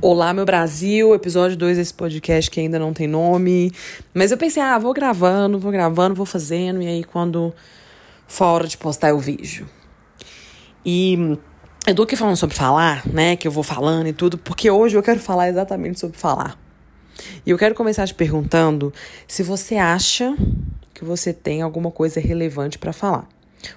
Olá, meu Brasil, episódio 2 desse podcast que ainda não tem nome. Mas eu pensei, ah, vou gravando, vou gravando, vou fazendo, e aí quando for a hora de postar eu vejo. E eu tô aqui falando sobre falar, né, que eu vou falando e tudo, porque hoje eu quero falar exatamente sobre falar. E eu quero começar te perguntando se você acha que você tem alguma coisa relevante para falar.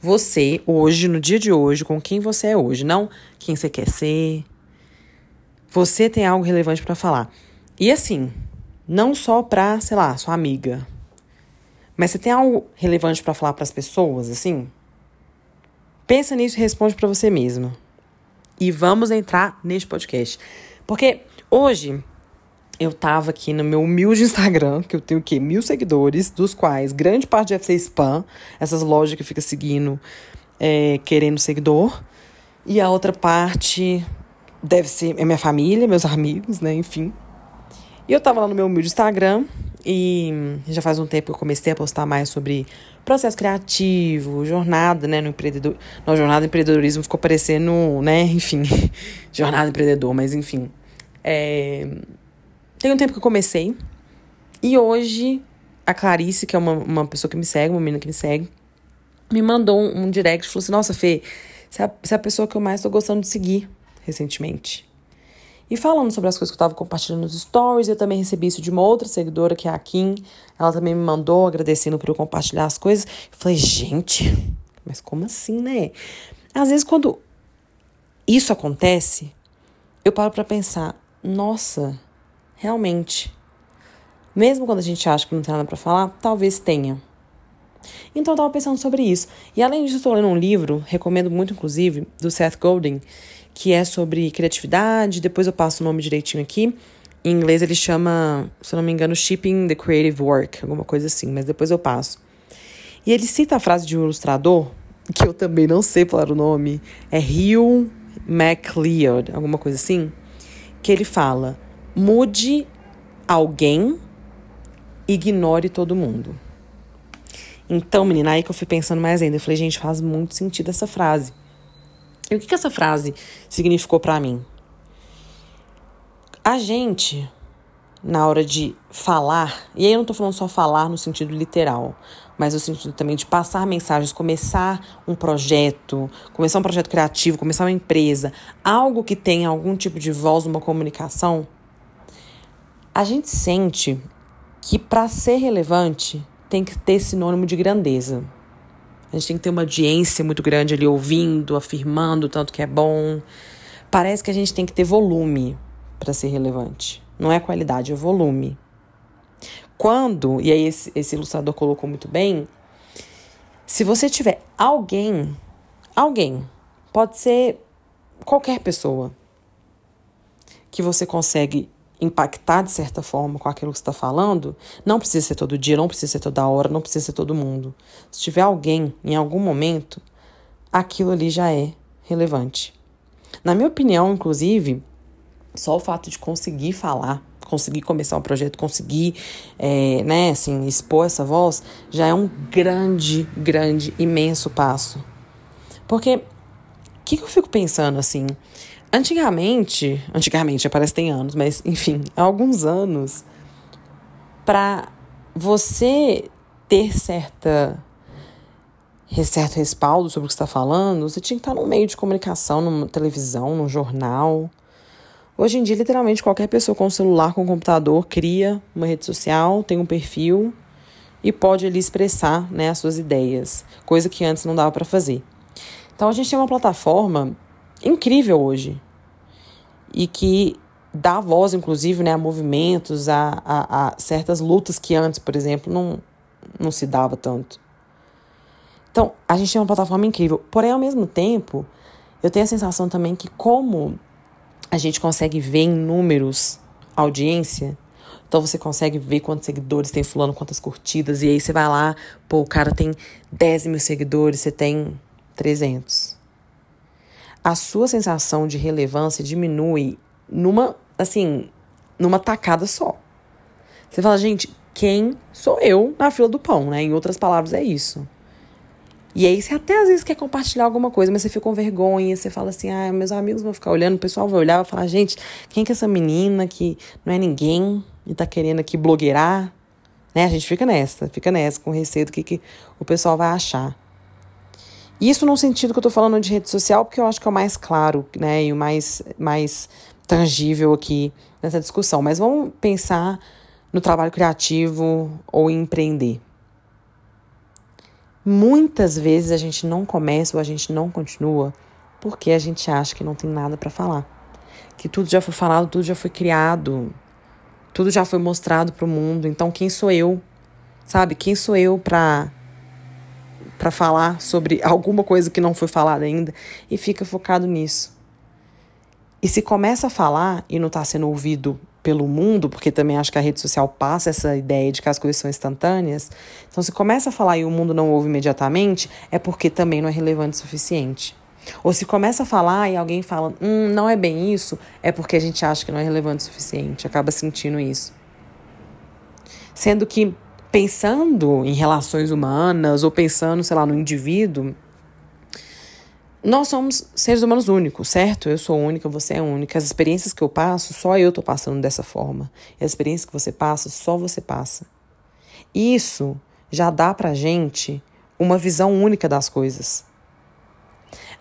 Você, hoje, no dia de hoje, com quem você é hoje, não quem você quer ser, você tem algo relevante para falar. E assim, não só pra, sei lá, sua amiga, mas você tem algo relevante para falar para as pessoas, assim? Pensa nisso e responde para você mesma. E vamos entrar neste podcast. Porque hoje eu tava aqui no meu humilde Instagram, que eu tenho o quê? Mil seguidores, dos quais grande parte deve ser spam, essas lojas que fica seguindo, é, querendo seguidor. E a outra parte deve ser é minha família, meus amigos, né? Enfim. E eu tava lá no meu humilde Instagram e já faz um tempo que eu comecei a postar mais sobre processo criativo, jornada, né, no empreendedor. Não, jornada empreendedorismo ficou parecendo, né, enfim, jornada empreendedor, mas enfim. É... Tem um tempo que eu comecei e hoje a Clarice, que é uma, uma pessoa que me segue, uma menina que me segue, me mandou um, um direct falou assim: Nossa, Fê, você é, você é a pessoa que eu mais tô gostando de seguir recentemente. E falando sobre as coisas que eu estava compartilhando nos stories, eu também recebi isso de uma outra seguidora, que é a Kim. Ela também me mandou agradecendo por eu compartilhar as coisas. Eu falei, gente, mas como assim, né? Às vezes, quando isso acontece, eu paro para pensar, nossa, realmente. Mesmo quando a gente acha que não tem nada para falar, talvez tenha. Então eu tava pensando sobre isso. E além disso, eu tô lendo um livro, recomendo muito, inclusive, do Seth Godin, que é sobre criatividade. Depois eu passo o nome direitinho aqui. Em inglês ele chama, se eu não me engano, Shipping the Creative Work, alguma coisa assim, mas depois eu passo. E ele cita a frase de um ilustrador, que eu também não sei falar o nome, é Hugh MacLeod, alguma coisa assim, que ele fala: mude alguém, ignore todo mundo. Então, menina, aí que eu fui pensando mais ainda, eu falei, gente, faz muito sentido essa frase. E o que, que essa frase significou para mim? A gente, na hora de falar, e aí eu não tô falando só falar no sentido literal, mas no sentido também de passar mensagens, começar um projeto, começar um projeto criativo, começar uma empresa, algo que tenha algum tipo de voz numa comunicação, a gente sente que para ser relevante tem que ter sinônimo de grandeza. A gente tem que ter uma audiência muito grande ali ouvindo, afirmando tanto que é bom. Parece que a gente tem que ter volume para ser relevante. Não é qualidade, é volume. Quando, e aí esse, esse ilustrador colocou muito bem, se você tiver alguém, alguém, pode ser qualquer pessoa, que você consegue impactar de certa forma com aquilo que está falando, não precisa ser todo dia, não precisa ser toda hora, não precisa ser todo mundo. Se tiver alguém em algum momento, aquilo ali já é relevante. Na minha opinião, inclusive, só o fato de conseguir falar, conseguir começar um projeto, conseguir, é, né, assim, expor essa voz, já é um grande, grande, imenso passo. Porque, o que, que eu fico pensando, assim? Antigamente, antigamente, parece que tem anos, mas enfim, há alguns anos, para você ter certa certo respaldo sobre o que está falando, você tinha que estar num meio de comunicação, numa televisão, num jornal. Hoje em dia, literalmente, qualquer pessoa com um celular, com um computador, cria uma rede social, tem um perfil e pode ali expressar né, as suas ideias, coisa que antes não dava para fazer. Então, a gente tem uma plataforma incrível hoje e que dá voz, inclusive, né, a movimentos, a, a, a certas lutas que antes, por exemplo, não, não se dava tanto. Então, a gente tem uma plataforma incrível. Porém, ao mesmo tempo, eu tenho a sensação também que, como a gente consegue ver em números audiência, então você consegue ver quantos seguidores tem fulano, quantas curtidas, e aí você vai lá, pô, o cara tem 10 mil seguidores, você tem 300 a sua sensação de relevância diminui numa, assim, numa tacada só. Você fala, gente, quem sou eu na fila do pão, né? Em outras palavras, é isso. E aí você até às vezes quer compartilhar alguma coisa, mas você fica com vergonha, você fala assim, ah, meus amigos vão ficar olhando, o pessoal vai olhar, vai falar, gente, quem que é essa menina que não é ninguém e tá querendo aqui blogueirar? Né? A gente fica nessa, fica nessa, com receio do que, que o pessoal vai achar. Isso no sentido que eu tô falando de rede social, porque eu acho que é o mais claro, né, e o mais, mais tangível aqui nessa discussão. Mas vamos pensar no trabalho criativo ou empreender. Muitas vezes a gente não começa ou a gente não continua porque a gente acha que não tem nada para falar. Que tudo já foi falado, tudo já foi criado, tudo já foi mostrado para o mundo. Então, quem sou eu? Sabe? Quem sou eu para para falar sobre alguma coisa que não foi falada ainda e fica focado nisso. E se começa a falar e não está sendo ouvido pelo mundo, porque também acho que a rede social passa essa ideia de que as coisas são instantâneas. Então, se começa a falar e o mundo não ouve imediatamente, é porque também não é relevante o suficiente. Ou se começa a falar e alguém fala, hum, não é bem isso, é porque a gente acha que não é relevante o suficiente, acaba sentindo isso. Sendo que pensando em relações humanas ou pensando, sei lá, no indivíduo, nós somos seres humanos únicos, certo? Eu sou única, você é única. As experiências que eu passo, só eu tô passando dessa forma. E as experiências que você passa, só você passa. Isso já dá pra gente uma visão única das coisas.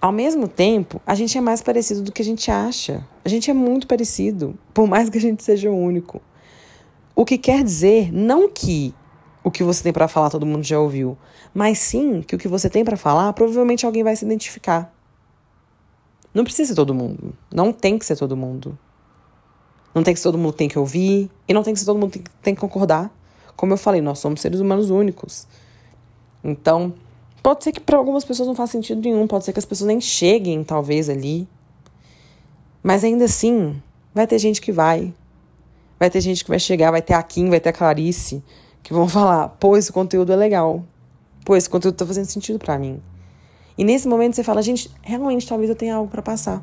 Ao mesmo tempo, a gente é mais parecido do que a gente acha. A gente é muito parecido, por mais que a gente seja único. O que quer dizer não que o que você tem para falar todo mundo já ouviu, mas sim que o que você tem para falar provavelmente alguém vai se identificar. Não precisa ser todo mundo, não tem que ser todo mundo. Não tem que ser todo mundo tem que ouvir e não tem que ser todo mundo tem, tem que concordar. Como eu falei, nós somos seres humanos únicos. Então, pode ser que para algumas pessoas não faça sentido nenhum, pode ser que as pessoas nem cheguem talvez ali. Mas ainda assim, vai ter gente que vai. Vai ter gente que vai chegar, vai ter a Kim, vai ter a Clarice, que vão falar: pô, esse conteúdo é legal. Pô, esse conteúdo tá fazendo sentido para mim. E nesse momento você fala: gente, realmente talvez eu tenha algo para passar.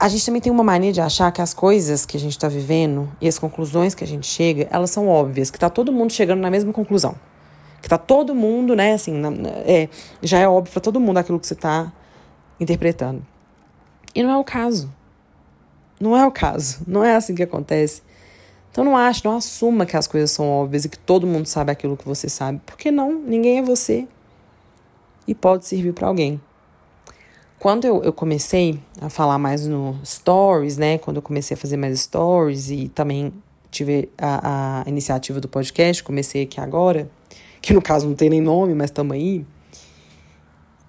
A gente também tem uma mania de achar que as coisas que a gente está vivendo e as conclusões que a gente chega, elas são óbvias, que tá todo mundo chegando na mesma conclusão. Que tá todo mundo, né, assim, na, é, já é óbvio para todo mundo aquilo que você tá interpretando. E não é o caso. Não é o caso. Não é assim que acontece. Então não ache, não assuma que as coisas são óbvias e que todo mundo sabe aquilo que você sabe. Porque não, ninguém é você. E pode servir para alguém. Quando eu, eu comecei a falar mais no stories, né? Quando eu comecei a fazer mais stories e também tive a, a iniciativa do podcast, comecei aqui agora, que no caso não tem nem nome, mas estamos aí.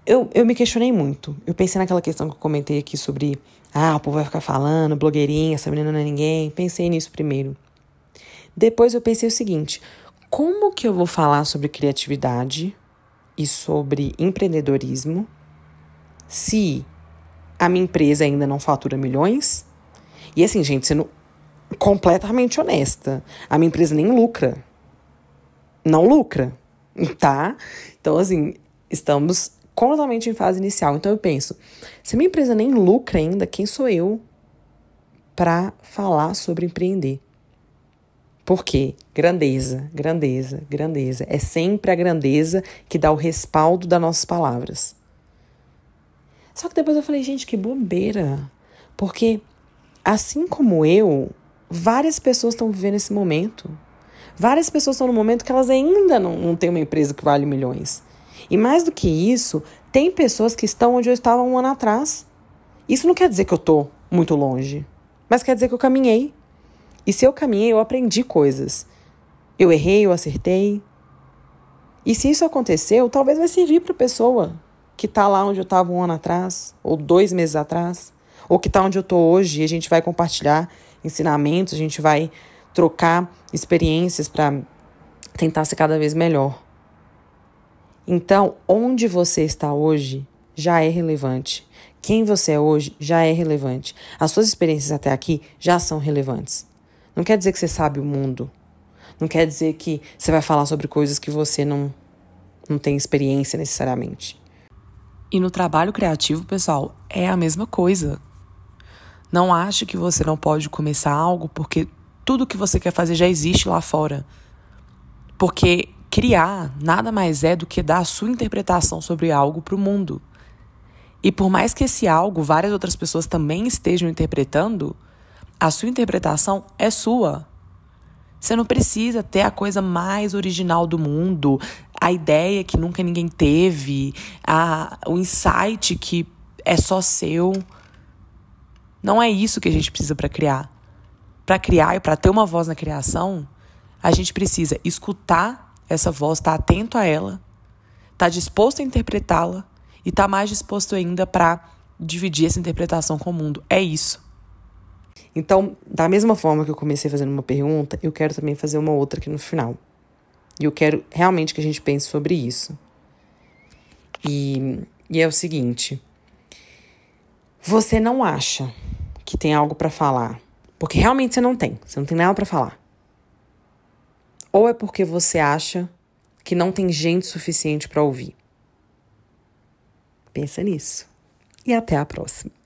Eu, eu me questionei muito. Eu pensei naquela questão que eu comentei aqui sobre ah, o povo vai ficar falando, blogueirinha, essa menina não é ninguém. Pensei nisso primeiro. Depois eu pensei o seguinte: como que eu vou falar sobre criatividade e sobre empreendedorismo se a minha empresa ainda não fatura milhões? E assim, gente, sendo completamente honesta, a minha empresa nem lucra. Não lucra, tá? Então, assim, estamos completamente em fase inicial. Então eu penso, se a minha empresa nem lucra ainda, quem sou eu para falar sobre empreender? Por quê? Grandeza, grandeza, grandeza. É sempre a grandeza que dá o respaldo das nossas palavras. Só que depois eu falei, gente, que bobeira. Porque, assim como eu, várias pessoas estão vivendo esse momento. Várias pessoas estão no momento que elas ainda não, não têm uma empresa que vale milhões. E mais do que isso, tem pessoas que estão onde eu estava um ano atrás. Isso não quer dizer que eu estou muito longe, mas quer dizer que eu caminhei. E se eu caminhei, eu aprendi coisas. Eu errei, eu acertei. E se isso aconteceu, talvez vai servir para a pessoa que está lá onde eu estava um ano atrás, ou dois meses atrás, ou que está onde eu estou hoje, e a gente vai compartilhar ensinamentos, a gente vai trocar experiências para tentar ser cada vez melhor. Então, onde você está hoje já é relevante. Quem você é hoje já é relevante. As suas experiências até aqui já são relevantes. Não quer dizer que você sabe o mundo. Não quer dizer que você vai falar sobre coisas que você não, não tem experiência necessariamente. E no trabalho criativo, pessoal, é a mesma coisa. Não ache que você não pode começar algo porque tudo que você quer fazer já existe lá fora. Porque criar nada mais é do que dar a sua interpretação sobre algo para o mundo. E por mais que esse algo várias outras pessoas também estejam interpretando, a sua interpretação é sua. Você não precisa ter a coisa mais original do mundo, a ideia que nunca ninguém teve, a, o insight que é só seu. Não é isso que a gente precisa para criar. Para criar e para ter uma voz na criação, a gente precisa escutar essa voz, estar tá atento a ela, estar tá disposto a interpretá-la e estar tá mais disposto ainda para dividir essa interpretação com o mundo. É isso. Então, da mesma forma que eu comecei fazendo uma pergunta, eu quero também fazer uma outra aqui no final. E eu quero realmente que a gente pense sobre isso. E, e é o seguinte: você não acha que tem algo para falar, porque realmente você não tem, você não tem nada para falar. Ou é porque você acha que não tem gente suficiente para ouvir. Pensa nisso. E até a próxima.